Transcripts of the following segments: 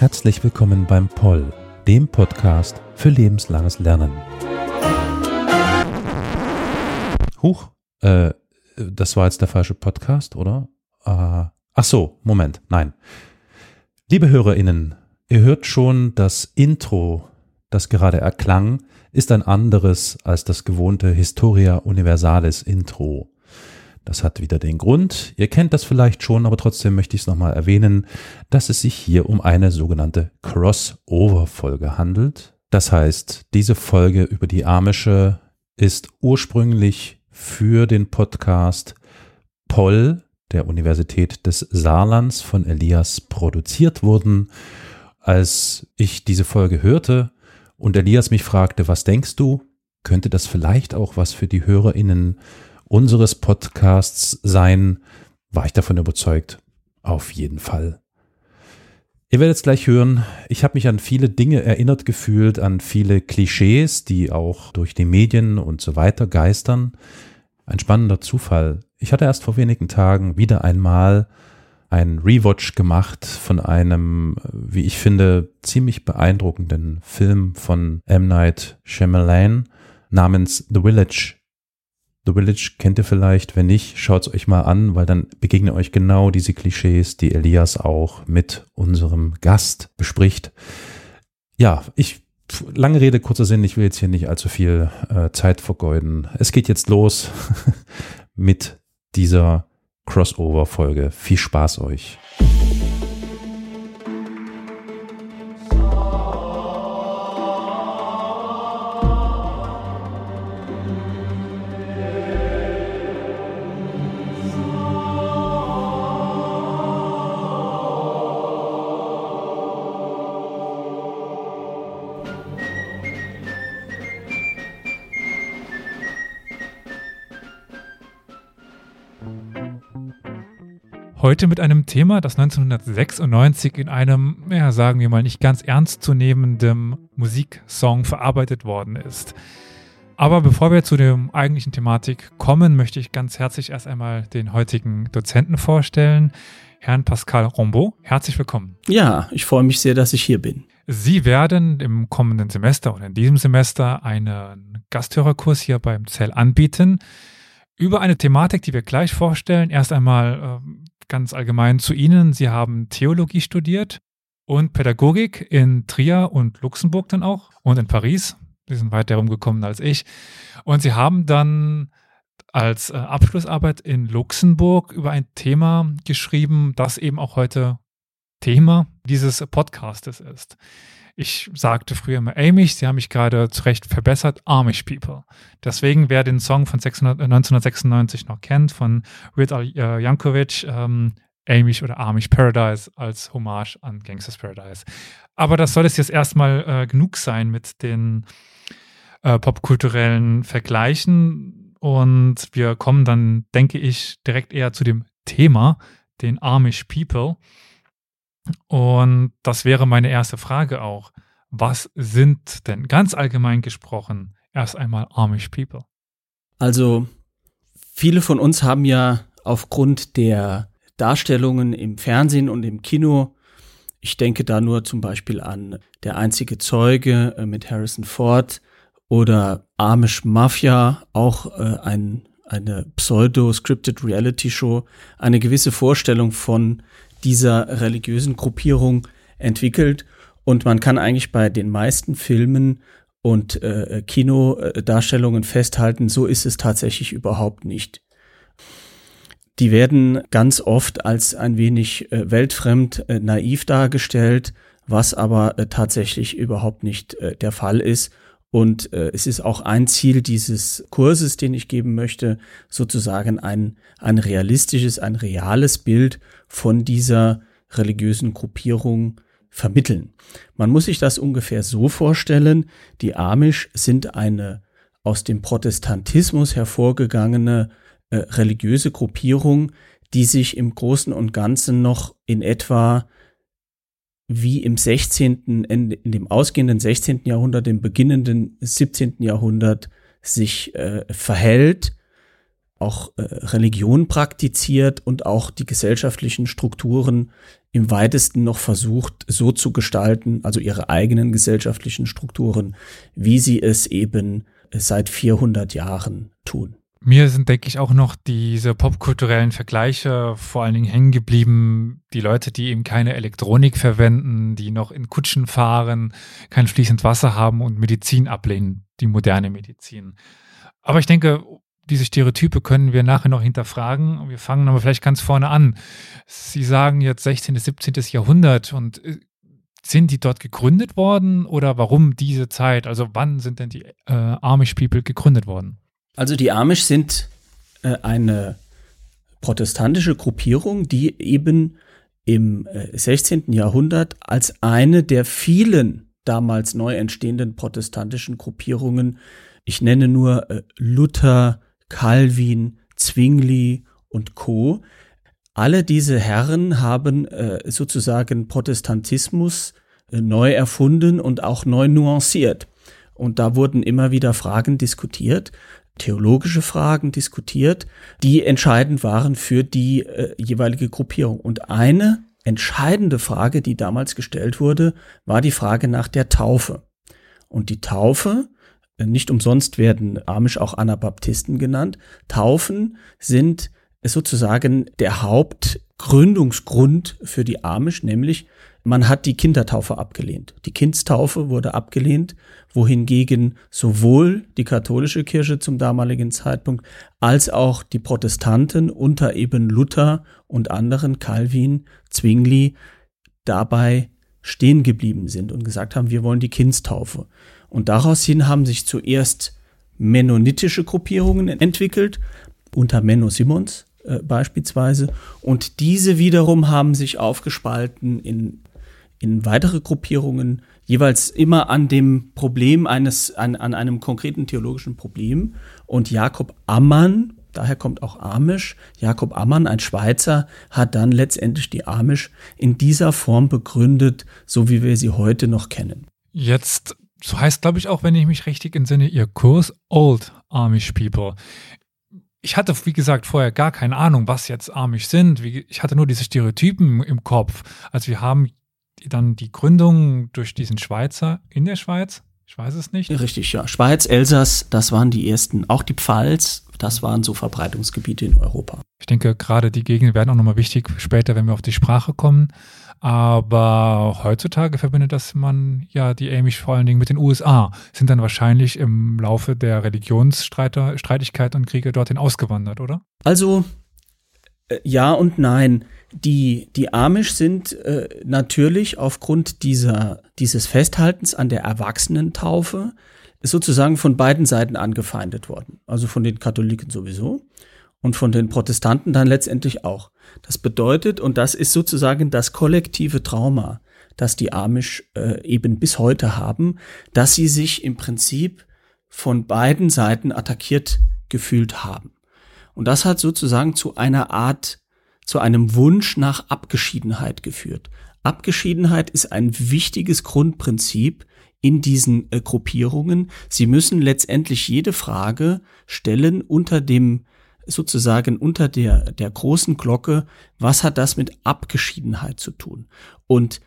Herzlich willkommen beim Poll, dem Podcast für lebenslanges Lernen. Huch, äh, das war jetzt der falsche Podcast, oder? Äh, ach so, Moment, nein. Liebe HörerInnen, ihr hört schon, das Intro, das gerade erklang, ist ein anderes als das gewohnte Historia Universalis Intro. Das hat wieder den Grund, ihr kennt das vielleicht schon, aber trotzdem möchte ich es nochmal erwähnen, dass es sich hier um eine sogenannte Crossover-Folge handelt. Das heißt, diese Folge über die Amische ist ursprünglich für den Podcast Poll der Universität des Saarlands von Elias produziert worden. Als ich diese Folge hörte und Elias mich fragte, was denkst du, könnte das vielleicht auch was für die Hörerinnen unseres Podcasts sein, war ich davon überzeugt. Auf jeden Fall. Ihr werdet es gleich hören, ich habe mich an viele Dinge erinnert gefühlt, an viele Klischees, die auch durch die Medien und so weiter geistern. Ein spannender Zufall. Ich hatte erst vor wenigen Tagen wieder einmal ein Rewatch gemacht von einem, wie ich finde, ziemlich beeindruckenden Film von M. Night Shyamalan namens The Village The Village kennt ihr vielleicht, wenn nicht, schaut es euch mal an, weil dann begegnen euch genau diese Klischees, die Elias auch mit unserem Gast bespricht. Ja, ich lange Rede, kurzer Sinn, ich will jetzt hier nicht allzu viel äh, Zeit vergeuden. Es geht jetzt los mit dieser Crossover-Folge. Viel Spaß euch. Heute mit einem Thema, das 1996 in einem, ja, sagen wir mal, nicht ganz ernst zu nehmenden Musiksong verarbeitet worden ist. Aber bevor wir zu der eigentlichen Thematik kommen, möchte ich ganz herzlich erst einmal den heutigen Dozenten vorstellen, Herrn Pascal Rombaud. Herzlich willkommen. Ja, ich freue mich sehr, dass ich hier bin. Sie werden im kommenden Semester oder in diesem Semester einen Gasthörerkurs hier beim Zell anbieten über eine Thematik, die wir gleich vorstellen. Erst einmal, äh, ganz allgemein zu Ihnen. Sie haben Theologie studiert und Pädagogik in Trier und Luxemburg dann auch und in Paris. Sie sind weiter herumgekommen als ich. Und Sie haben dann als äh, Abschlussarbeit in Luxemburg über ein Thema geschrieben, das eben auch heute Thema dieses Podcastes ist. Ich sagte früher immer Amish, sie haben mich gerade zu Recht verbessert, Amish People. Deswegen, wer den Song von 600, 1996 noch kennt, von Weird Al äh, Yankovic, ähm, Amish oder Amish Paradise als Hommage an Gangsters Paradise. Aber das soll es jetzt erstmal äh, genug sein mit den äh, popkulturellen Vergleichen. Und wir kommen dann, denke ich, direkt eher zu dem Thema, den Amish People. Und das wäre meine erste Frage auch. Was sind denn ganz allgemein gesprochen erst einmal Amish People? Also, viele von uns haben ja aufgrund der Darstellungen im Fernsehen und im Kino, ich denke da nur zum Beispiel an Der einzige Zeuge äh, mit Harrison Ford oder Amish Mafia, auch äh, ein, eine pseudo-scripted Reality-Show, eine gewisse Vorstellung von dieser religiösen Gruppierung entwickelt. Und man kann eigentlich bei den meisten Filmen und äh, Kinodarstellungen festhalten, so ist es tatsächlich überhaupt nicht. Die werden ganz oft als ein wenig äh, weltfremd, äh, naiv dargestellt, was aber äh, tatsächlich überhaupt nicht äh, der Fall ist. Und äh, es ist auch ein Ziel dieses Kurses, den ich geben möchte, sozusagen ein, ein realistisches, ein reales Bild von dieser religiösen Gruppierung vermitteln. Man muss sich das ungefähr so vorstellen, die Amish sind eine aus dem Protestantismus hervorgegangene äh, religiöse Gruppierung, die sich im Großen und Ganzen noch in etwa wie im 16., in, in dem ausgehenden 16. Jahrhundert, im beginnenden 17. Jahrhundert sich äh, verhält, auch äh, Religion praktiziert und auch die gesellschaftlichen Strukturen im weitesten noch versucht, so zu gestalten, also ihre eigenen gesellschaftlichen Strukturen, wie sie es eben seit 400 Jahren tun. Mir sind, denke ich, auch noch diese popkulturellen Vergleiche vor allen Dingen hängen geblieben. Die Leute, die eben keine Elektronik verwenden, die noch in Kutschen fahren, kein fließend Wasser haben und Medizin ablehnen, die moderne Medizin. Aber ich denke, diese Stereotype können wir nachher noch hinterfragen. Wir fangen aber vielleicht ganz vorne an. Sie sagen jetzt 16. bis 17. Jahrhundert und äh, sind die dort gegründet worden oder warum diese Zeit? Also wann sind denn die äh, Amish People gegründet worden? Also die Amish sind äh, eine protestantische Gruppierung, die eben im äh, 16. Jahrhundert als eine der vielen damals neu entstehenden protestantischen Gruppierungen, ich nenne nur äh, Luther, Calvin, Zwingli und Co. Alle diese Herren haben äh, sozusagen Protestantismus äh, neu erfunden und auch neu nuanciert. Und da wurden immer wieder Fragen diskutiert theologische Fragen diskutiert, die entscheidend waren für die äh, jeweilige Gruppierung. Und eine entscheidende Frage, die damals gestellt wurde, war die Frage nach der Taufe. Und die Taufe, nicht umsonst werden Amish auch Anabaptisten genannt, Taufen sind sozusagen der Hauptgründungsgrund für die Amish, nämlich man hat die Kindertaufe abgelehnt. Die Kindstaufe wurde abgelehnt, wohingegen sowohl die katholische Kirche zum damaligen Zeitpunkt als auch die Protestanten unter eben Luther und anderen, Calvin, Zwingli, dabei stehen geblieben sind und gesagt haben, wir wollen die Kindstaufe. Und daraus hin haben sich zuerst mennonitische Gruppierungen entwickelt, unter Menno Simons äh, beispielsweise. Und diese wiederum haben sich aufgespalten in in weitere Gruppierungen, jeweils immer an dem Problem eines, an, an einem konkreten theologischen Problem. Und Jakob Ammann, daher kommt auch Amish, Jakob Ammann, ein Schweizer, hat dann letztendlich die Amish in dieser Form begründet, so wie wir sie heute noch kennen. Jetzt, so heißt, glaube ich, auch, wenn ich mich richtig entsinne, Ihr Kurs Old Amish People ich hatte, wie gesagt, vorher gar keine Ahnung, was jetzt Amish sind. Ich hatte nur diese Stereotypen im Kopf. Also wir haben dann die Gründung durch diesen Schweizer in der Schweiz? Ich weiß es nicht. Richtig, ja. Schweiz, Elsass, das waren die ersten. Auch die Pfalz, das waren so Verbreitungsgebiete in Europa. Ich denke, gerade die Gegenden werden auch nochmal wichtig später, wenn wir auf die Sprache kommen. Aber heutzutage verbindet das man ja die Amish vor allen Dingen mit den USA, sind dann wahrscheinlich im Laufe der Religionsstreitigkeit und Kriege dorthin ausgewandert, oder? Also äh, ja und nein. Die, die Amish sind äh, natürlich aufgrund dieser, dieses Festhaltens an der Erwachsenentaufe sozusagen von beiden Seiten angefeindet worden. Also von den Katholiken sowieso und von den Protestanten dann letztendlich auch. Das bedeutet, und das ist sozusagen das kollektive Trauma, das die Amish äh, eben bis heute haben, dass sie sich im Prinzip von beiden Seiten attackiert gefühlt haben. Und das hat sozusagen zu einer Art zu einem Wunsch nach Abgeschiedenheit geführt. Abgeschiedenheit ist ein wichtiges Grundprinzip in diesen äh, Gruppierungen. Sie müssen letztendlich jede Frage stellen unter dem sozusagen unter der, der großen Glocke, was hat das mit Abgeschiedenheit zu tun? Und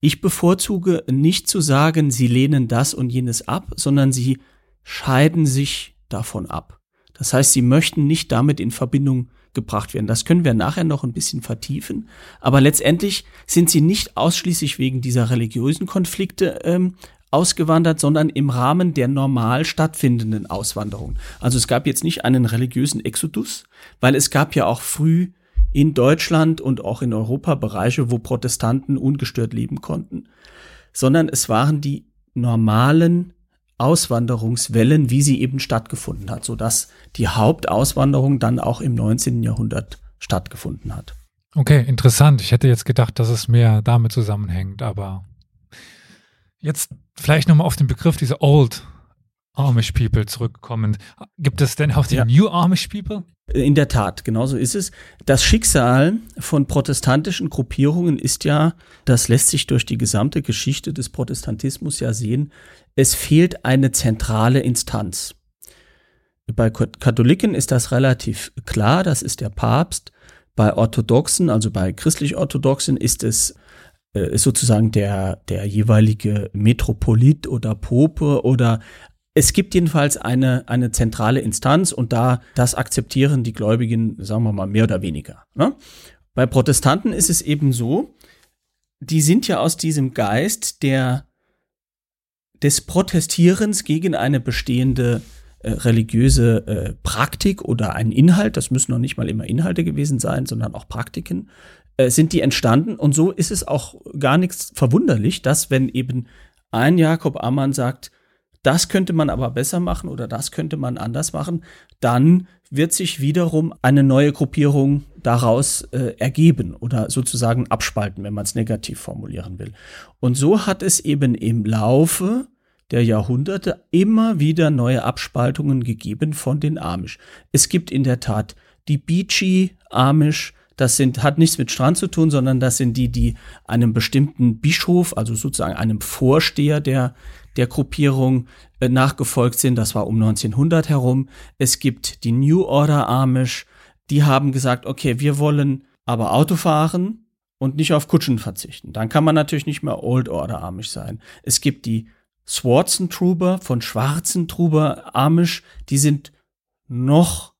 ich bevorzuge nicht zu sagen, sie lehnen das und jenes ab, sondern sie scheiden sich davon ab. Das heißt, sie möchten nicht damit in Verbindung gebracht werden. Das können wir nachher noch ein bisschen vertiefen. Aber letztendlich sind sie nicht ausschließlich wegen dieser religiösen Konflikte ähm, ausgewandert, sondern im Rahmen der normal stattfindenden Auswanderung. Also es gab jetzt nicht einen religiösen Exodus, weil es gab ja auch früh in Deutschland und auch in Europa Bereiche, wo Protestanten ungestört leben konnten, sondern es waren die normalen Auswanderungswellen, wie sie eben stattgefunden hat, sodass die Hauptauswanderung dann auch im 19. Jahrhundert stattgefunden hat. Okay, interessant. Ich hätte jetzt gedacht, dass es mehr damit zusammenhängt, aber jetzt vielleicht nochmal auf den Begriff dieser Old Amish People zurückkommend. Gibt es denn auch die Ja. New Amish People? In der Tat, genauso ist es. Das Schicksal von protestantischen Gruppierungen ist ja, das lässt sich durch die gesamte Geschichte des Protestantismus ja sehen, es fehlt eine zentrale Instanz. Bei Kat- Katholiken ist das relativ klar, das ist der Papst. Bei Orthodoxen, also bei christlich-orthodoxen, ist es ist sozusagen der, der jeweilige Metropolit oder Pope oder es gibt jedenfalls eine, eine zentrale Instanz und da das akzeptieren die Gläubigen, sagen wir mal, mehr oder weniger. Ne? Bei Protestanten ist es eben so, die sind ja aus diesem Geist der, des Protestierens gegen eine bestehende äh, religiöse äh, Praktik oder einen Inhalt, das müssen noch nicht mal immer Inhalte gewesen sein, sondern auch Praktiken, äh, sind die entstanden. Und so ist es auch gar nichts verwunderlich, dass wenn eben ein Jakob Ammann sagt, das könnte man aber besser machen oder das könnte man anders machen, dann wird sich wiederum eine neue Gruppierung daraus äh, ergeben oder sozusagen abspalten, wenn man es negativ formulieren will. Und so hat es eben im Laufe der Jahrhunderte immer wieder neue Abspaltungen gegeben von den Amish. Es gibt in der Tat die Beachy Amish, das sind, hat nichts mit Strand zu tun, sondern das sind die, die einem bestimmten Bischof, also sozusagen einem Vorsteher der, der Gruppierung äh, nachgefolgt sind. Das war um 1900 herum. Es gibt die New Order Amish, die haben gesagt, okay, wir wollen aber Auto fahren und nicht auf Kutschen verzichten. Dann kann man natürlich nicht mehr Old Order Amish sein. Es gibt die Swartzen Truber von Schwarzen Truber Amish, die sind noch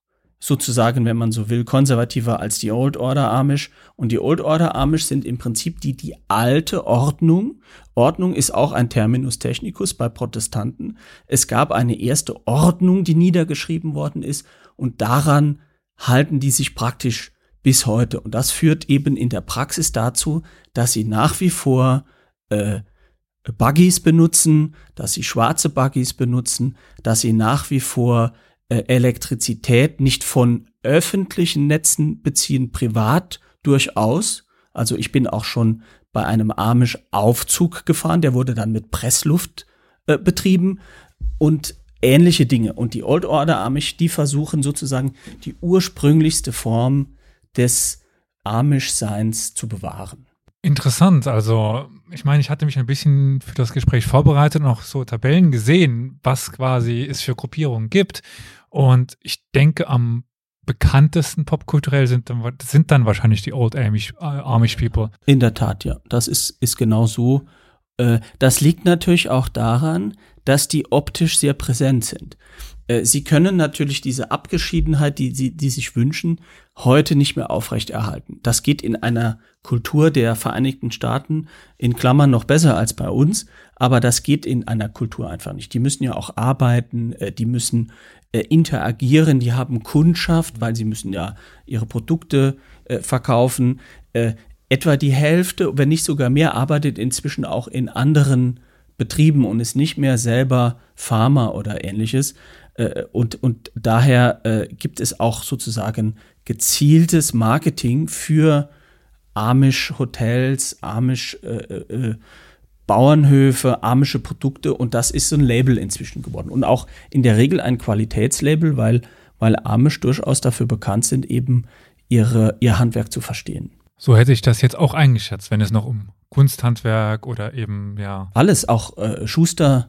sozusagen, wenn man so will, konservativer als die Old Order Amish. Und die Old Order Amish sind im Prinzip die, die alte Ordnung. Ordnung ist auch ein Terminus technicus bei Protestanten. Es gab eine erste Ordnung, die niedergeschrieben worden ist. Und daran halten die sich praktisch bis heute. Und das führt eben in der Praxis dazu, dass sie nach wie vor äh, Buggies benutzen, dass sie schwarze Buggies benutzen, dass sie nach wie vor äh, Elektrizität nicht von öffentlichen Netzen beziehen, privat durchaus. Also ich bin auch schon bei einem Amish Aufzug gefahren, der wurde dann mit Pressluft äh, betrieben und ähnliche Dinge. Und die Old Order Amish, die versuchen sozusagen die ursprünglichste Form des Amish-Seins zu bewahren. Interessant. Also, ich meine, ich hatte mich ein bisschen für das Gespräch vorbereitet und auch so Tabellen gesehen, was quasi es für Gruppierungen gibt. Und ich denke, am bekanntesten popkulturell sind dann, sind dann wahrscheinlich die Old Amish, äh, Amish People. In der Tat, ja. Das ist, ist genau so. Äh, das liegt natürlich auch daran, dass die optisch sehr präsent sind. Äh, Sie können natürlich diese Abgeschiedenheit, die Sie die sich wünschen, heute nicht mehr aufrechterhalten. Das geht in einer Kultur der Vereinigten Staaten in Klammern noch besser als bei uns, aber das geht in einer Kultur einfach nicht. Die müssen ja auch arbeiten, äh, die müssen äh, interagieren, die haben Kundschaft, weil sie müssen ja ihre Produkte äh, verkaufen. Äh, etwa die Hälfte, wenn nicht sogar mehr, arbeitet inzwischen auch in anderen Betrieben und ist nicht mehr selber Farmer oder ähnliches. Äh, und, und daher äh, gibt es auch sozusagen gezieltes Marketing für Amish-Hotels, Amish äh, äh, Bauernhöfe, amische Produkte und das ist so ein Label inzwischen geworden. Und auch in der Regel ein Qualitätslabel, weil, weil Amish durchaus dafür bekannt sind, eben ihre, ihr Handwerk zu verstehen. So hätte ich das jetzt auch eingeschätzt, wenn es noch um Kunsthandwerk oder eben, ja. Alles, auch äh, Schuster,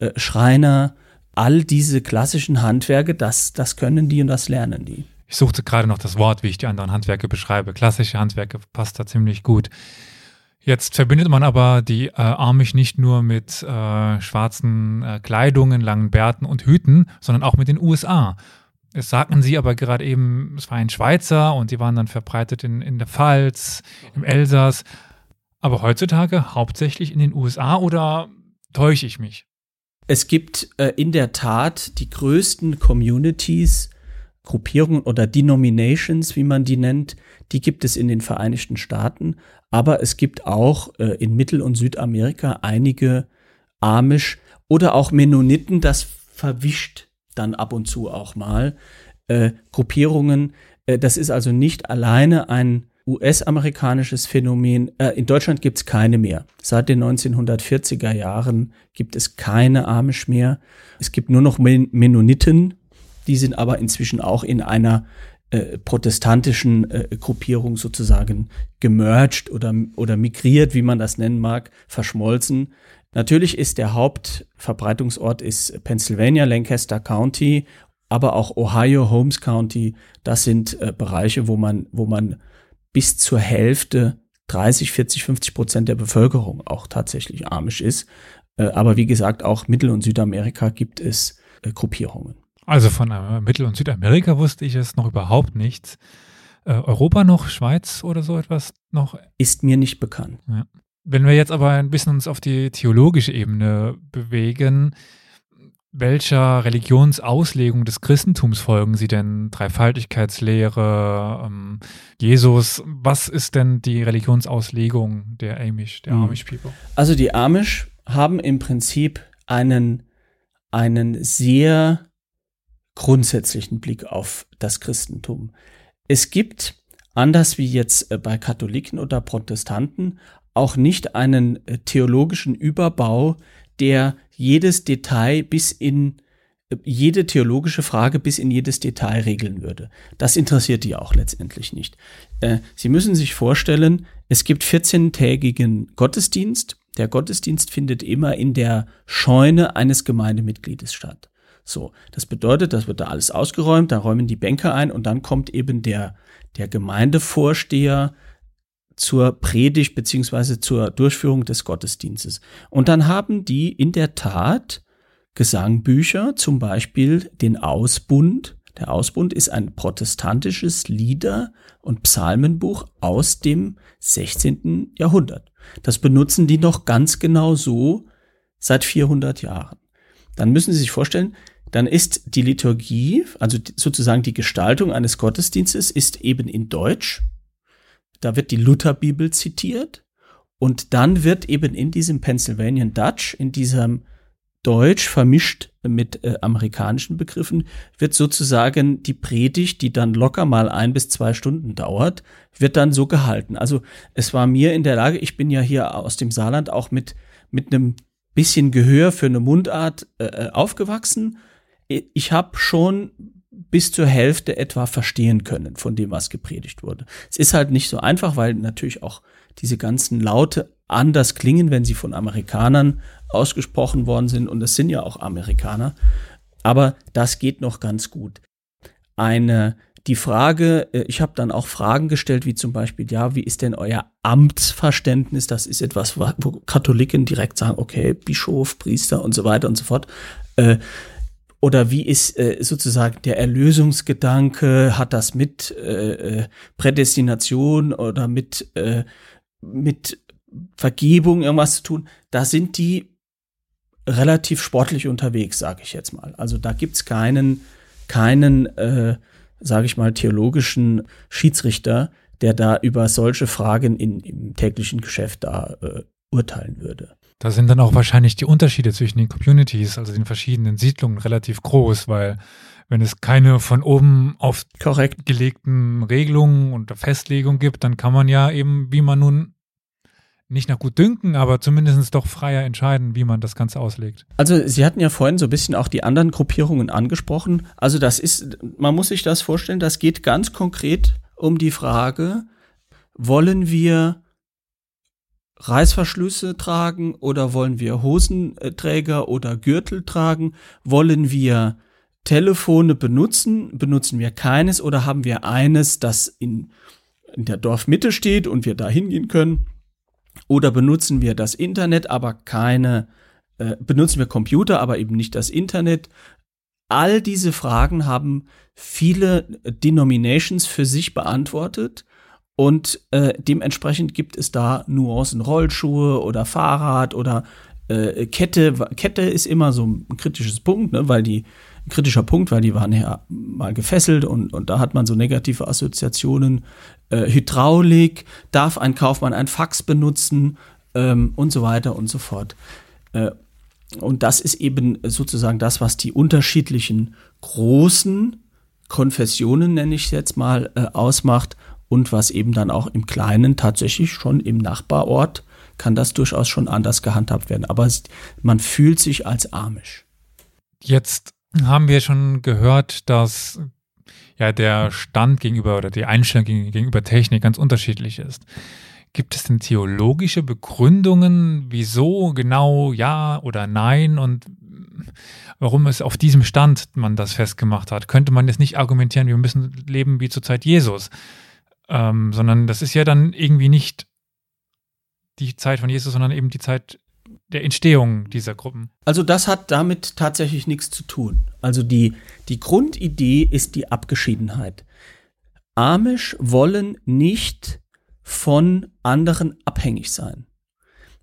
äh, Schreiner, all diese klassischen Handwerke, das, das können die und das lernen die. Ich suchte gerade noch das Wort, wie ich die anderen Handwerke beschreibe. Klassische Handwerke passt da ziemlich gut. Jetzt verbindet man aber die äh, Amish nicht nur mit äh, schwarzen äh, Kleidungen, langen Bärten und Hüten, sondern auch mit den USA. Es sagten sie aber gerade eben, es war ein Schweizer und die waren dann verbreitet in, in der Pfalz, im Elsass. Aber heutzutage hauptsächlich in den USA oder täusche ich mich? Es gibt äh, in der Tat die größten Communities, Gruppierungen oder Denominations, wie man die nennt, die gibt es in den Vereinigten Staaten, aber es gibt auch äh, in Mittel- und Südamerika einige Amish oder auch Mennoniten, das verwischt dann ab und zu auch mal äh, Gruppierungen. Äh, das ist also nicht alleine ein US-amerikanisches Phänomen. Äh, in Deutschland gibt es keine mehr. Seit den 1940er Jahren gibt es keine Amish mehr. Es gibt nur noch Men Mennoniten. Die sind aber inzwischen auch in einer äh, protestantischen äh, Gruppierung sozusagen gemerged oder, oder migriert, wie man das nennen mag, verschmolzen. Natürlich ist der Hauptverbreitungsort ist Pennsylvania, Lancaster County, aber auch Ohio, Holmes County. Das sind äh, Bereiche, wo man, wo man bis zur Hälfte 30, 40, 50 Prozent der Bevölkerung auch tatsächlich amisch ist. Äh, aber wie gesagt, auch Mittel- und Südamerika gibt es äh, Gruppierungen. Also von äh, Mittel- und Südamerika wusste ich es noch überhaupt nichts. Europa noch, Schweiz oder so etwas noch? Ist mir nicht bekannt. Ja. Wenn wir jetzt aber ein bisschen uns auf die theologische Ebene bewegen, welcher Religionsauslegung des Christentums folgen Sie denn? Dreifaltigkeitslehre, ähm, Jesus. Was ist denn die Religionsauslegung der Amish, der mhm. Amish People? Also die Amish haben im Prinzip einen, einen sehr grundsätzlichen Blick auf das Christentum. Es gibt, anders wie jetzt äh, bei Katholiken oder Protestanten, auch nicht einen äh, theologischen Überbau, der jedes Detail bis in äh, jede theologische Frage bis in jedes Detail regeln würde. Das interessiert die auch letztendlich nicht. Äh, Sie müssen sich vorstellen, es gibt 14-tägigen Gottesdienst. Der Gottesdienst findet immer in der Scheune eines Gemeindemitgliedes statt. So, das bedeutet, das wird da alles ausgeräumt, da räumen die Bänke ein und dann kommt eben der, der Gemeindevorsteher zur Predigt beziehungsweise zur Durchführung des Gottesdienstes. Und dann haben die in der Tat Gesangbücher, zum Beispiel den Ausbund. Der Ausbund ist ein protestantisches Lieder- und Psalmenbuch aus dem 16. Jahrhundert. Das benutzen die noch ganz genau so seit 400 Jahren. Dann müssen Sie sich vorstellen, dann ist die Liturgie, also sozusagen die Gestaltung eines Gottesdienstes, ist eben in Deutsch da wird die Lutherbibel zitiert und dann wird eben in diesem Pennsylvanian Dutch, in diesem Deutsch vermischt mit äh, amerikanischen Begriffen, wird sozusagen die Predigt, die dann locker mal ein bis zwei Stunden dauert, wird dann so gehalten. Also es war mir in der Lage, ich bin ja hier aus dem Saarland auch mit, mit einem bisschen Gehör für eine Mundart äh, äh aufgewachsen. Ich habe schon bis zur Hälfte etwa verstehen können von dem, was gepredigt wurde. Es ist halt nicht so einfach, weil natürlich auch diese ganzen Laute anders klingen, wenn sie von Amerikanern ausgesprochen worden sind. Und das sind ja auch Amerikaner. Aber das geht noch ganz gut. Eine, die Frage, äh, ich habe dann auch Fragen gestellt, wie zum Beispiel, ja, wie ist denn euer Amtsverständnis? Das ist etwas, wo Katholiken direkt sagen, okay, Bischof, Priester und so weiter und so fort. Äh, oder wie ist äh, sozusagen der Erlösungsgedanke? Hat das mit äh, äh, Prädestination oder mit, äh, mit Vergebung irgendwas zu tun? Da sind die relativ sportlich unterwegs, sage ich jetzt mal. Also da gibt's keinen, keinen, äh, sage ich mal, theologischen Schiedsrichter, der da über solche Fragen in, im täglichen Geschäft da äh, urteilen würde. Da sind dann auch wahrscheinlich die Unterschiede zwischen den Communities, also den verschiedenen Siedlungen, relativ groß, weil wenn es keine von oben auf Korrekt. gelegten Regelungen und Festlegungen gibt, dann kann man ja eben, wie man nun nicht nach gut dünken, aber zumindest doch freier entscheiden, wie man das Ganze auslegt. Also Sie hatten ja vorhin so ein bisschen auch die anderen Gruppierungen angesprochen. Also das ist, man muss sich das vorstellen, das geht ganz konkret um die Frage, wollen wir Reißverschlüsse tragen oder wollen wir Hosenträger oder Gürtel tragen? Wollen wir Telefone benutzen? Benutzen wir keines oder haben wir eines, das in, in der Dorfmitte steht und wir da hingehen können? Oder benutzen wir das Internet, aber keine, äh, benutzen wir Computer, aber eben nicht das Internet? All diese Fragen haben viele Denominations für sich beantwortet und äh, dementsprechend gibt es da Nuancen, Rollschuhe oder Fahrrad oder äh, Kette. Kette ist immer so ein kritisches Punkt, ne, weil die ein kritischer Punkt, weil die waren ja mal gefesselt und, und da hat man so negative Assoziationen. Äh, Hydraulik, darf ein Kaufmann ein Fax benutzen ähm, und so weiter und so fort. Äh, und das ist eben sozusagen das, was die unterschiedlichen großen Konfessionen, nenne ich es jetzt mal, äh, ausmacht und was eben dann auch im Kleinen tatsächlich schon im Nachbarort kann das durchaus schon anders gehandhabt werden. Aber es, man fühlt sich als Amish. Jetzt haben wir schon gehört, dass ja der Stand gegenüber oder die Einstellung gegenüber Technik ganz unterschiedlich ist. Gibt es denn theologische Begründungen, wieso genau ja oder nein und warum es auf diesem Stand man das festgemacht hat? Könnte man jetzt nicht argumentieren, wir müssen leben wie zur Zeit Jesus, ähm, sondern das ist ja dann irgendwie nicht die Zeit von Jesus, sondern eben die Zeit der Entstehung dieser Gruppen. Also das hat damit tatsächlich nichts zu tun. Also die, die Grundidee ist die Abgeschiedenheit. Amish wollen nicht von anderen abhängig sein.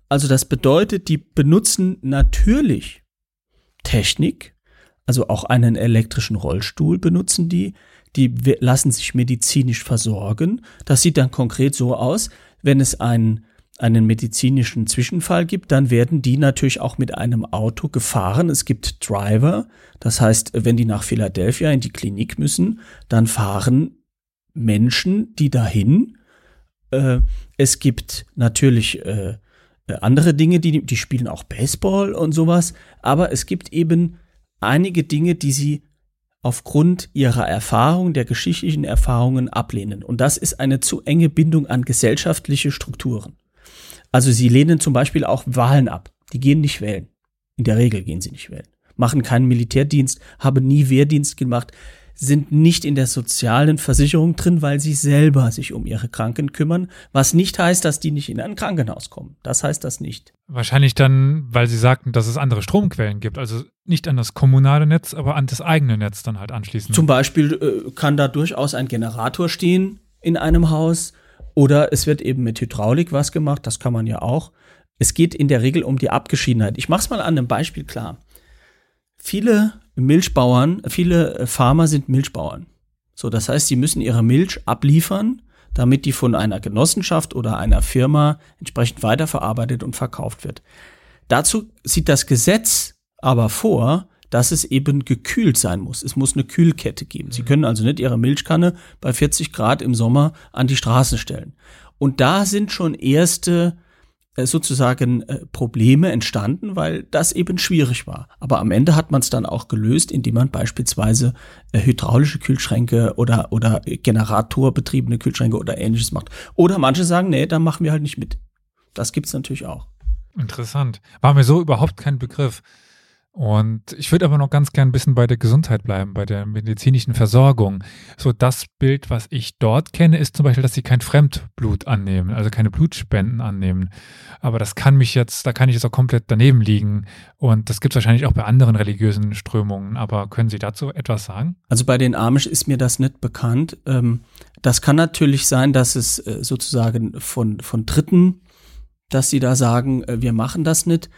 Also das bedeutet, die benutzen natürlich Technik, also auch einen elektrischen Rollstuhl benutzen die, die lassen sich medizinisch versorgen. Das sieht dann konkret so aus, wenn es einen einen medizinischen Zwischenfall gibt, dann werden die natürlich auch mit einem Auto gefahren. Es gibt Driver, das heißt, wenn die nach Philadelphia in die Klinik müssen, dann fahren Menschen, die dahin. Äh, es gibt natürlich äh, andere Dinge, die, die spielen auch Baseball und sowas, aber es gibt eben einige Dinge, die sie aufgrund ihrer Erfahrung, der geschichtlichen Erfahrungen ablehnen. Und das ist eine zu enge Bindung an gesellschaftliche Strukturen. Also sie lehnen zum Beispiel auch Wahlen ab. Die gehen nicht wählen. In der Regel gehen sie nicht wählen. Machen keinen Militärdienst, haben nie Wehrdienst gemacht, sind nicht in der sozialen Versicherung drin, weil sie selber sich um ihre Kranken kümmern, was nicht heißt, dass die nicht in ein Krankenhaus kommen. Das heißt das nicht. Wahrscheinlich dann, weil sie sagten, dass es andere Stromquellen gibt, also nicht an das kommunale Netz, aber an das eigene Netz dann halt anschließen. Zum Beispiel äh, kann da durchaus ein Generator stehen in einem Haus oder es wird eben mit Hydraulik was gemacht, das kann man ja auch. Es geht in der Regel um die Abgeschiedenheit. Ich mache es mal an einem Beispiel klar. Viele Milchbauern, viele Farmer sind Milchbauern. So, das heißt, sie müssen ihre Milch abliefern, damit die von einer Genossenschaft oder einer Firma entsprechend weiterverarbeitet und verkauft wird. Dazu sieht das Gesetz aber vor, dass es eben gekühlt sein muss. Es muss eine Kühlkette geben. Sie mhm. können also nicht Ihre Milchkanne bei 40 Grad im Sommer an die Straße stellen. Und da sind schon erste äh, sozusagen äh, Probleme entstanden, weil das eben schwierig war. Aber am Ende hat man es dann auch gelöst, indem man beispielsweise äh, hydraulische Kühlschränke oder, oder generatorbetriebene Kühlschränke oder ähnliches macht. Oder manche sagen, nee, da machen wir halt nicht mit. Das gibt's natürlich auch. Interessant. War mir so überhaupt kein Begriff. Und ich würde aber noch ganz gern ein bisschen bei der Gesundheit bleiben, bei der medizinischen Versorgung. So das Bild, was ich dort kenne, ist zum Beispiel, dass sie kein Fremdblut annehmen, also keine Blutspenden annehmen. Aber das kann mich jetzt, da kann ich jetzt auch komplett daneben liegen. Und das gibt es wahrscheinlich auch bei anderen religiösen Strömungen. Aber können Sie dazu etwas sagen? Also bei den Amish ist mir das nicht bekannt. Ähm, das kann natürlich sein, dass es äh, sozusagen von, von Dritten, dass sie da sagen, äh, wir machen das nicht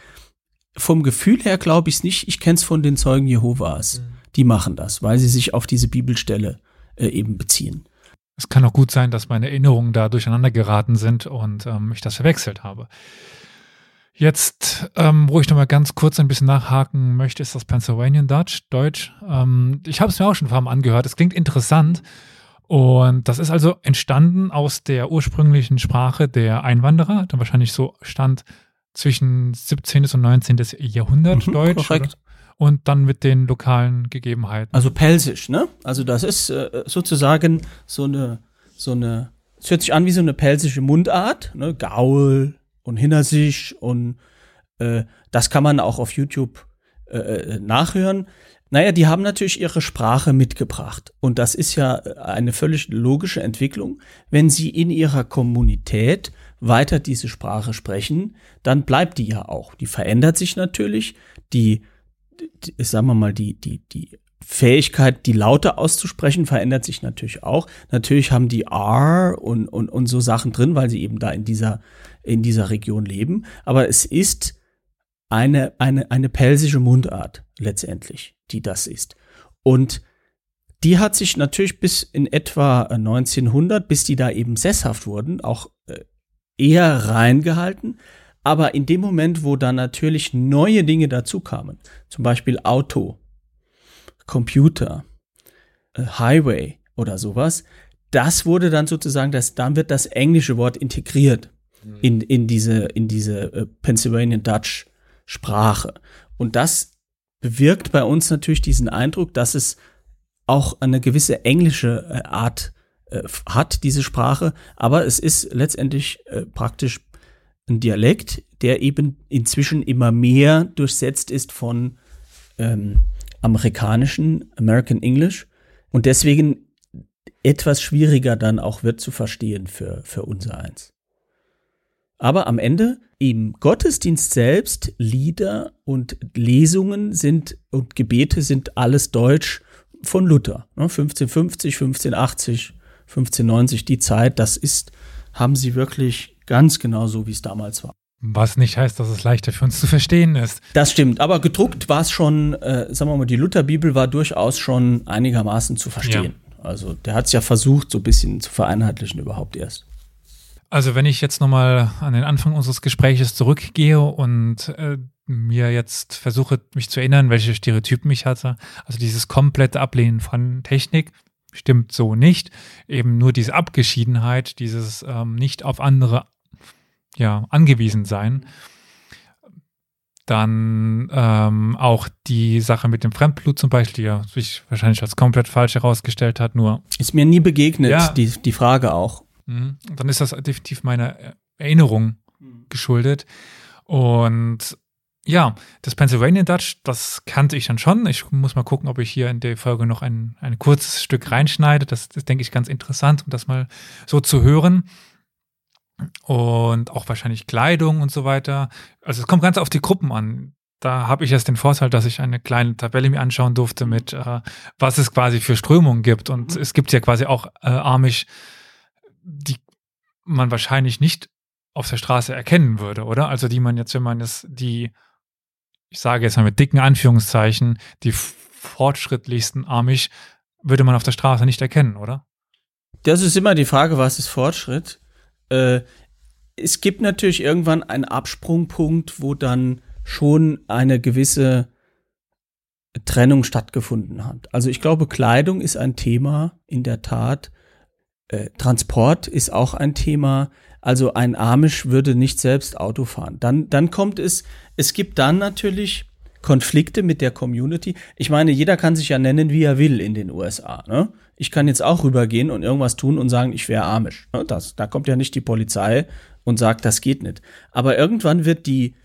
vom Gefühl her glaube ich es nicht. Ich kenne es von den Zeugen Jehovas. Mhm. Die machen das, weil sie sich auf diese Bibelstelle äh, eben beziehen. Es kann auch gut sein, dass meine Erinnerungen da durcheinander geraten sind und ähm, ich das verwechselt habe. Jetzt, ähm, wo ich noch mal ganz kurz ein bisschen nachhaken möchte, ist das Pennsylvanian Dutch, Deutsch. Ähm, ich habe es mir auch schon ein paar Mal angehört. Es klingt interessant. Und das ist also entstanden aus der ursprünglichen Sprache der Einwanderer, dann wahrscheinlich so stand zwischen 17. und 19. Jahrhundert mhm, Deutsch. Korrekt. Oder? Und dann mit den lokalen Gegebenheiten. Also Pelsisch, ne? Also das ist äh, sozusagen so eine, so eine, es hört sich an wie so eine pelsische Mundart, ne? Gaul und Hinnersisch und äh, das kann man auch auf YouTube äh, äh, nachhören. Naja, die haben natürlich ihre Sprache mitgebracht. Und das ist ja eine völlig logische Entwicklung. Wenn sie in ihrer Kommunität weiter diese Sprache sprechen, dann bleibt die ja auch. Die verändert sich natürlich. Die, die sagen wir mal, die, die, die Fähigkeit, die Laute auszusprechen, verändert sich natürlich auch. Natürlich haben die R und, und, und so Sachen drin, weil sie eben da in dieser, in dieser Region leben. Aber es ist eine, eine, eine pelsische Mundart letztendlich, die das ist. Und die hat sich natürlich bis in etwa 1900, bis die da eben sesshaft wurden, auch äh, eher reingehalten. Aber in dem Moment, wo dann natürlich neue Dinge dazu kamen, zum Beispiel Auto, Computer, äh, Highway oder sowas, das wurde dann sozusagen, das, dann wird das englische Wort integriert in, in diese, in diese äh, Pennsylvanian Dutch Sprache. Und das bewirkt bei uns natürlich diesen Eindruck, dass es auch eine gewisse englische äh, Art äh, hat, diese Sprache, aber es ist letztendlich äh, praktisch ein Dialekt, der eben inzwischen immer mehr durchsetzt ist von ähm, amerikanischen, American English und deswegen etwas schwieriger dann auch wird zu verstehen für, für unser eins. Aber am Ende im Gottesdienst selbst, Lieder und Lesungen sind und Gebete sind alles Deutsch von Luther. 1550, 1580, 1590, die Zeit, das ist, haben sie wirklich ganz genau so, wie es damals war. Was nicht heißt, dass es leichter für uns zu verstehen ist. Das stimmt, aber gedruckt war es schon, äh, sagen wir mal, die Lutherbibel war durchaus schon einigermaßen zu verstehen. Ja. Also der hat es ja versucht, so ein bisschen zu vereinheitlichen überhaupt erst. Also wenn ich jetzt nochmal an den Anfang unseres Gespräches zurückgehe und äh, mir jetzt versuche, mich zu erinnern, welche Stereotypen ich hatte, also dieses komplette Ablehnen von Technik, stimmt so nicht. Eben nur diese Abgeschiedenheit, dieses ähm, nicht auf andere ja, angewiesen sein. Dann ähm, auch die Sache mit dem Fremdblut zum Beispiel, die ja sich wahrscheinlich als komplett falsch herausgestellt hat, nur. Ist mir nie begegnet, ja. die, die Frage auch. Mhm. Dann ist das definitiv meiner Erinnerung mhm. geschuldet. Und ja, das Pennsylvania Dutch, das kannte ich dann schon. Ich muss mal gucken, ob ich hier in der Folge noch ein, ein kurzes Stück reinschneide. Das ist, denke ich, ganz interessant, um das mal so zu hören. Und auch wahrscheinlich Kleidung und so weiter. Also es kommt ganz auf die Gruppen an. Da habe ich jetzt den Vorteil, dass ich eine kleine Tabelle mir anschauen durfte mit, äh, was es quasi für Strömungen gibt. Und mhm. es gibt ja quasi auch äh, Amish die man wahrscheinlich nicht auf der Straße erkennen würde, oder? Also die man jetzt, wenn man es, die, ich sage jetzt mal mit dicken Anführungszeichen, die fortschrittlichsten Amish, würde man auf der Straße nicht erkennen, oder? Das ist immer die Frage, was ist Fortschritt? Äh, es gibt natürlich irgendwann einen Absprungpunkt, wo dann schon eine gewisse Trennung stattgefunden hat. Also ich glaube, Kleidung ist ein Thema in der Tat, äh, Transport ist auch ein Thema. Also ein Amish würde nicht selbst Auto fahren. Dann, dann kommt es, es gibt dann natürlich Konflikte mit der Community. Ich meine, jeder kann sich ja nennen, wie er will in den USA. Ne? Ich kann jetzt auch rübergehen und irgendwas tun und sagen, ich wäre Amish. Ne? Das, da kommt ja nicht die Polizei und sagt, das geht nicht. Aber irgendwann wird die,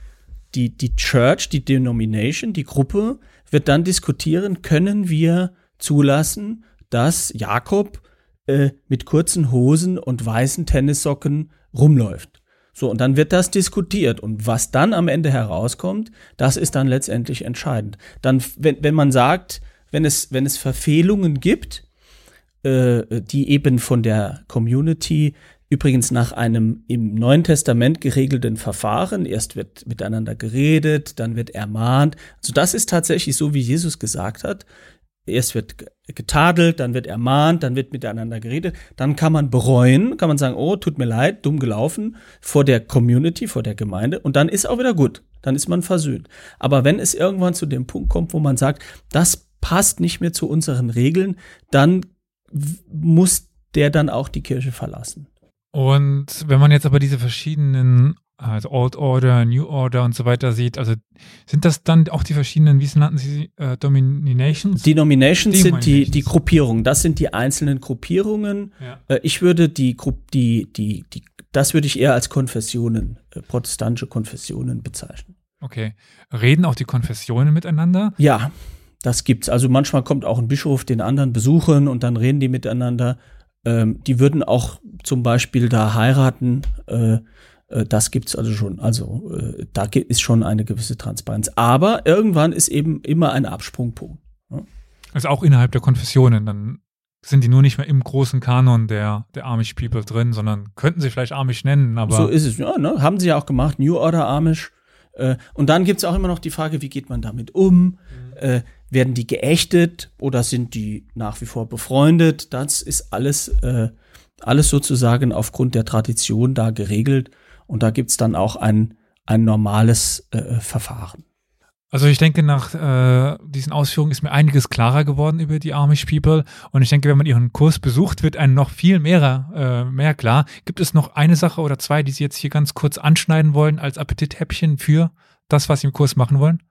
die, die Church, die Denomination, die Gruppe, wird dann diskutieren, können wir zulassen, dass Jakob äh, mit kurzen Hosen und weißen Tennissocken rumläuft. So, und dann wird das diskutiert. Und was dann am Ende herauskommt, das ist dann letztendlich entscheidend. Dann, wenn, wenn man sagt, wenn es, wenn es Verfehlungen gibt, äh, die eben von der Community übrigens nach einem im Neuen Testament geregelten Verfahren, erst wird miteinander geredet, dann wird ermahnt. Also das ist tatsächlich so, wie Jesus gesagt hat. Erst wird getadelt, dann wird ermahnt, dann wird miteinander geredet, dann kann man bereuen, kann man sagen, oh, tut mir leid, dumm gelaufen, vor der Community, vor der Gemeinde und dann ist auch wieder gut, dann ist man versöhnt. Aber wenn es irgendwann zu dem Punkt kommt, wo man sagt, das passt nicht mehr zu unseren Regeln, dann muss der dann auch die Kirche verlassen. Und wenn man jetzt aber diese verschiedenen also Old Order, New Order und so weiter sieht. Also sind das dann auch die verschiedenen, wie nannten Sie äh, Dominations? Denominations sind die, die Gruppierungen. Das sind die einzelnen Gruppierungen. Ja. Äh, ich würde die, die, die, die, das würde ich eher als Konfessionen, äh, protestantische Konfessionen bezeichnen. Okay. Reden auch die Konfessionen miteinander? Ja, das gibt's. Also manchmal kommt auch ein Bischof den anderen besuchen und dann reden die miteinander. Ähm, die würden auch zum Beispiel da heiraten. Äh, das gibt's also schon. Also äh, da ist schon eine gewisse Transparenz. Aber irgendwann ist eben immer ein Absprungpunkt. Also auch innerhalb der Konfessionen, dann sind die nur nicht mehr im großen Kanon der, der Amish People drin, sondern könnten sie vielleicht Amish nennen, aber. So ist es, ja, ne? Haben sie ja auch gemacht, New Order Amish. Äh, und dann gibt's auch immer noch die Frage, wie geht man damit um? Mhm. Äh, werden die geächtet oder sind die nach wie vor befreundet? Das ist alles, äh, alles sozusagen aufgrund der Tradition da geregelt. Und da gibt's dann auch ein, ein normales äh, Verfahren. Also ich denke, nach äh, diesen Ausführungen ist mir einiges klarer geworden über die Amish People. Und ich denke, wenn man ihren Kurs besucht, wird einem noch viel mehr, äh, mehr klar. Gibt es noch eine Sache oder zwei, die Sie jetzt hier ganz kurz anschneiden wollen als Appetithäppchen für das, was Sie im Kurs machen wollen?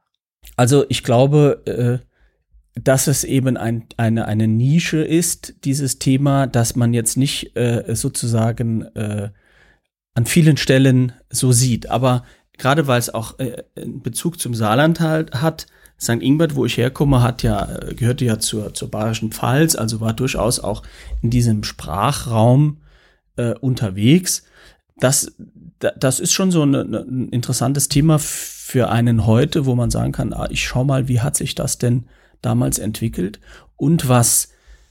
Also ich glaube, äh, dass es eben ein, eine, eine Nische ist, dieses Thema, dass man jetzt nicht äh, sozusagen äh, an vielen Stellen so sieht. Aber gerade weil es auch äh, Bezug zum Saarland halt hat, St. Ingbert, wo ich herkomme, hat ja, äh, gehörte ja zur, zur Bayerischen Pfalz, also war durchaus auch in diesem Sprachraum äh, unterwegs. Das, das ist schon so eine, eine, ein interessantes Thema für einen heute, wo man sagen kann, ah, ich schau mal, wie hat sich das denn damals entwickelt? Und was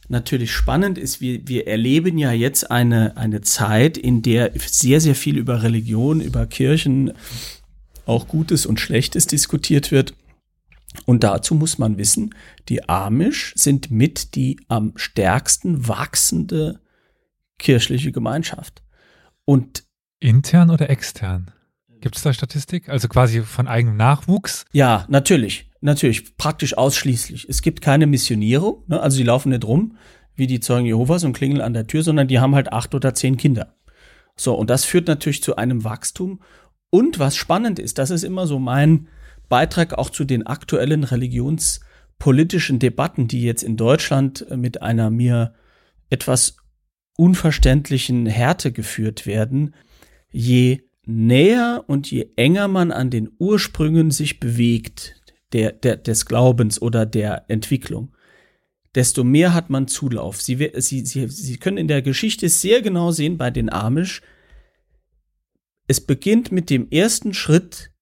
natürlich spannend ist, wir, wir erleben ja jetzt eine, eine Zeit, in der sehr, sehr viel über Religion, über Kirchen, auch Gutes und Schlechtes diskutiert wird. Und dazu muss man wissen, die Amish sind mit die am stärksten wachsende kirchliche Gemeinschaft. Und intern oder extern? Gibt es da Statistik? Also quasi von eigenem Nachwuchs? Ja, natürlich. Natürlich, praktisch ausschließlich. Es gibt keine Missionierung, ne? also die laufen nicht rum wie die Zeugen Jehovas und klingeln an der Tür, sondern die haben halt acht oder zehn Kinder. So, und das führt natürlich zu einem Wachstum. Und was spannend ist, das ist immer so mein Beitrag auch zu den aktuellen religionspolitischen Debatten, die jetzt in Deutschland mit einer mir etwas unverständlichen Härte geführt werden. Je näher und je enger man an den Ursprüngen sich bewegt, der, der, des Glaubens oder der Entwicklung, desto mehr hat man Zulauf. Sie, sie, sie, sie können in der Geschichte sehr genau sehen bei den Amish, es beginnt mit dem ersten Schritt,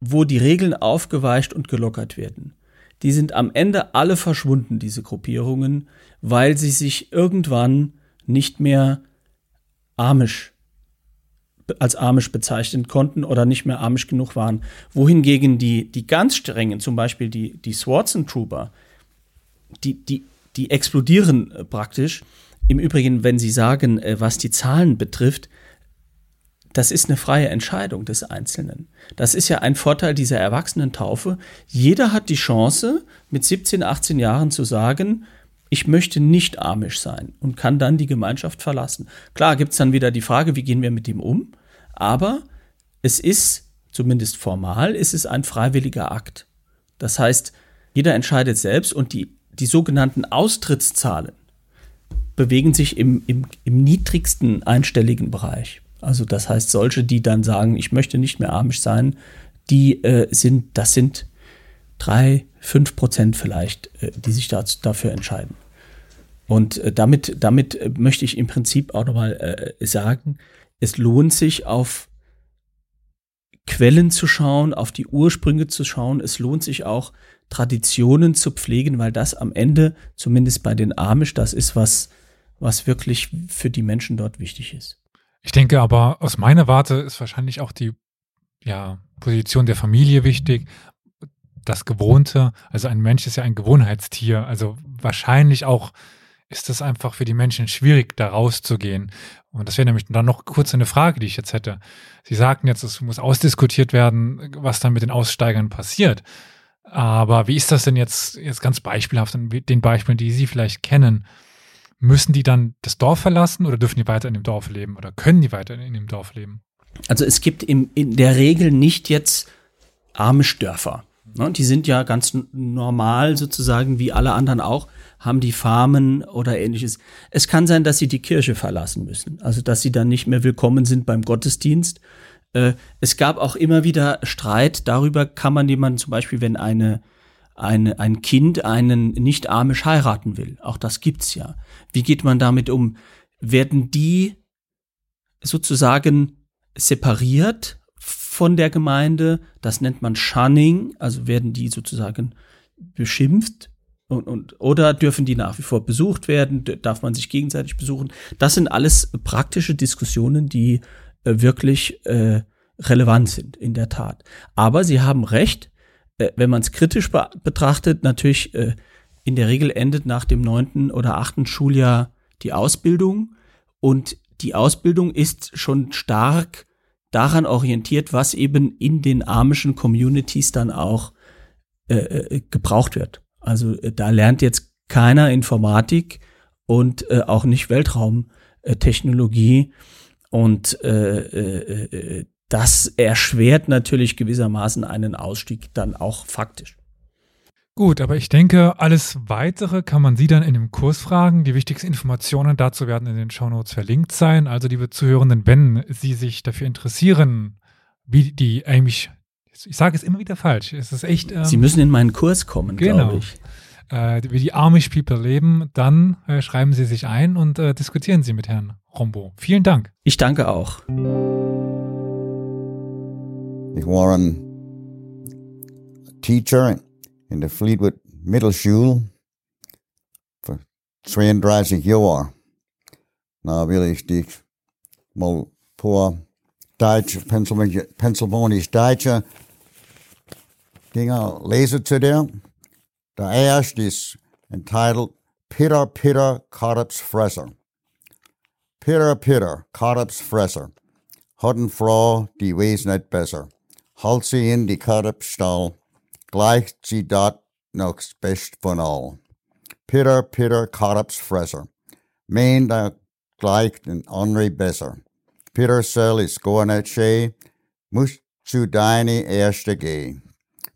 wo die Regeln aufgeweicht und gelockert werden. Die sind am Ende alle verschwunden, diese Gruppierungen, weil sie sich irgendwann nicht mehr Amish als Amish bezeichnen konnten oder nicht mehr Amish genug waren. Wohingegen die, die ganz strengen, zum Beispiel die, die Swartzen Trooper, die, die, die explodieren äh, praktisch. Im Übrigen, wenn Sie sagen, äh, was die Zahlen betrifft, das ist eine freie Entscheidung des Einzelnen. Das ist ja ein Vorteil dieser Erwachsenentaufe. Jeder hat die Chance, mit 17, 18 Jahren zu sagen, ich möchte nicht amisch sein und kann dann die Gemeinschaft verlassen. Klar gibt es dann wieder die Frage, wie gehen wir mit ihm um? Aber es ist, zumindest formal, ist es ein freiwilliger Akt. Das heißt, jeder entscheidet selbst und die, die sogenannten Austrittszahlen bewegen sich im, im, im niedrigsten einstelligen Bereich. Also das heißt, solche, die dann sagen, ich möchte nicht mehr amisch sein, die äh, sind, das sind drei, fünf Prozent vielleicht, äh, die sich dazu, dafür entscheiden. Und äh, damit, damit äh, möchte ich im Prinzip auch nochmal äh, sagen, es lohnt sich auf Quellen zu schauen, auf die Ursprünge zu schauen. Es lohnt sich auch Traditionen zu pflegen, weil das am Ende, zumindest bei den Amish, das ist was, was wirklich für die Menschen dort wichtig ist. Ich denke aber, aus meiner Warte ist wahrscheinlich auch die ja, Position der Familie wichtig das Gewohnte. Also ein Mensch ist ja ein Gewohnheitstier. Also wahrscheinlich auch ist es einfach für die Menschen schwierig, da rauszugehen. Und das wäre nämlich dann noch kurz eine Frage, die ich jetzt hätte. Sie sagten jetzt, es muss ausdiskutiert werden, was dann mit den Aussteigern passiert. Aber wie ist das denn jetzt, jetzt ganz beispielhaft an den Beispielen, die Sie vielleicht kennen? Müssen die dann das Dorf verlassen oder dürfen die weiter in dem Dorf leben oder können die weiter in dem Dorf leben? Also es gibt in der Regel nicht jetzt arme Dörfer. Ne, die sind ja ganz normal sozusagen wie alle anderen auch, haben die Farmen oder ähnliches. Es kann sein, dass sie die Kirche verlassen müssen, also dass sie dann nicht mehr willkommen sind beim Gottesdienst. Äh, es gab auch immer wieder Streit darüber, kann man jemanden zum Beispiel, wenn eine, eine, ein Kind einen nicht amisch heiraten will. Auch das gibt's ja. Wie geht man damit um? Werden die sozusagen separiert von der Gemeinde. Das nennt man Shunning, also werden die sozusagen beschimpft und, und oder dürfen die nach wie vor besucht werden? Darf man sich gegenseitig besuchen? Das sind alles praktische Diskussionen, die äh, wirklich äh, relevant sind in der Tat. Aber Sie haben recht, äh, wenn man es kritisch be betrachtet, natürlich äh, in der Regel endet nach dem neunten oder achten Schuljahr die Ausbildung und die Ausbildung ist schon stark daran orientiert, was eben in den amischen Communities dann auch äh, äh gebraucht wird. Also äh, da lernt jetzt keiner Informatik und äh, auch nicht Weltraumtechnologie. Und äh, äh, das erschwert natürlich gewissermaßen einen Ausstieg dann auch faktisch. Gut, aber ich denke, alles weitere kann man Sie dann in dem Kurs fragen. Die wichtigsten Informationen dazu werden in den Shownotes verlinkt sein. Also, liebe Zuhörenden, wenn Sie sich dafür interessieren, wie die Amish, ich sage es immer wieder falsch, es ist echt. Ähm, Sie müssen in meinen Kurs kommen, genau. glaube ich. Äh, wie die Amish People leben, dann äh, schreiben Sie sich ein und äh, diskutieren Sie mit Herrn Rombo. Vielen Dank. Ich danke auch. Ich war ein Teacher in der Fleetwood Mittelschule für 32 Jahre. Na will ich dich mal paar Deutsche, Pennsylvanisch Deutsche Dinger lesen zu dir. Der erste ist entitled Pitter Pitter Carps Fresser. Pitter Pitter Carps Fresser. Hatten Frau, die weiß nicht besser. Halt sie in die Karpstall gleicht sie dort noch best von all. Pitter, pitter, Karps Fresser. Mein da gleicht den Henri besser. Peter sell is goa net she, musst zu deine erste geh.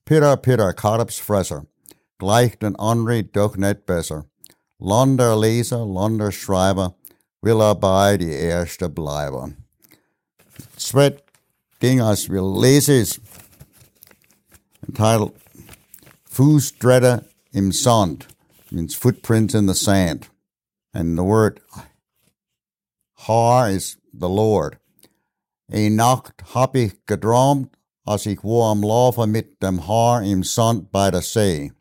Pitter, pitter, Karps Fresser. Gleicht den Henri doch net besser. Londer Leser, Londer Schreiber, will er bei die erste bleiben. Zweit Ding, als wir lesen, ist entitled Fußdretter im Sand means footprints in the sand. And the word Har is the Lord. Eine Nacht hab ich geträumt, als ich war am Laufen mit dem Haar im Sand bei der See.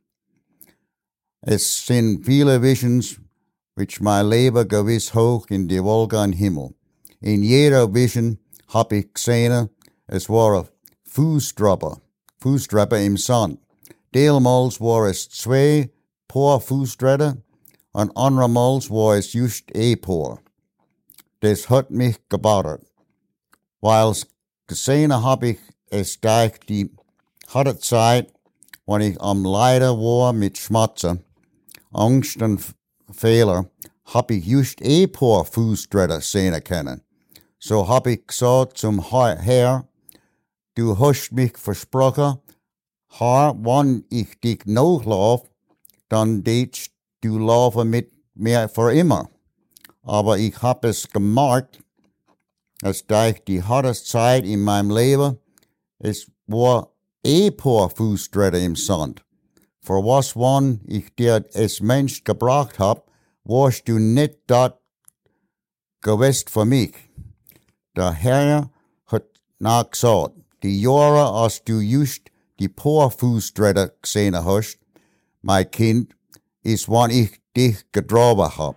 Es sind viele Visions, which my Leben gewiss hoch in die Wolken Himmel. In jeder Vision hab ich gesehen, es war ein Fußdropper, Fußdropper im Sand. Deelmals war es zwei Paar Fußdrähte und andermals war es just ein Paar. Das hat mich gebadet. Weil's gesehen hab ich es durch die harte Zeit, wenn ich am Leiden war mit Schmerzen, Angst und Fehler, hab ich just ein Paar Fußdrähte sehen können. So hab ich zum Herr, du hast mich versprochen, Herr, wann ich dich nachlauf, dann tätst du laufen mit mir für immer. Aber ich hab es gemerkt, dass durch die harte Zeit in meinem Leben, es war eh paar Fußtritte im Sand. Für was wann ich dir als Mensch gebracht hab, warst du nicht dort gewiss für mich. Der Herr hat nachgesagt, die Jahre, als du just die paar Fußtritte gesehen hast, mein Kind, ist wann ich dich getroffen hab.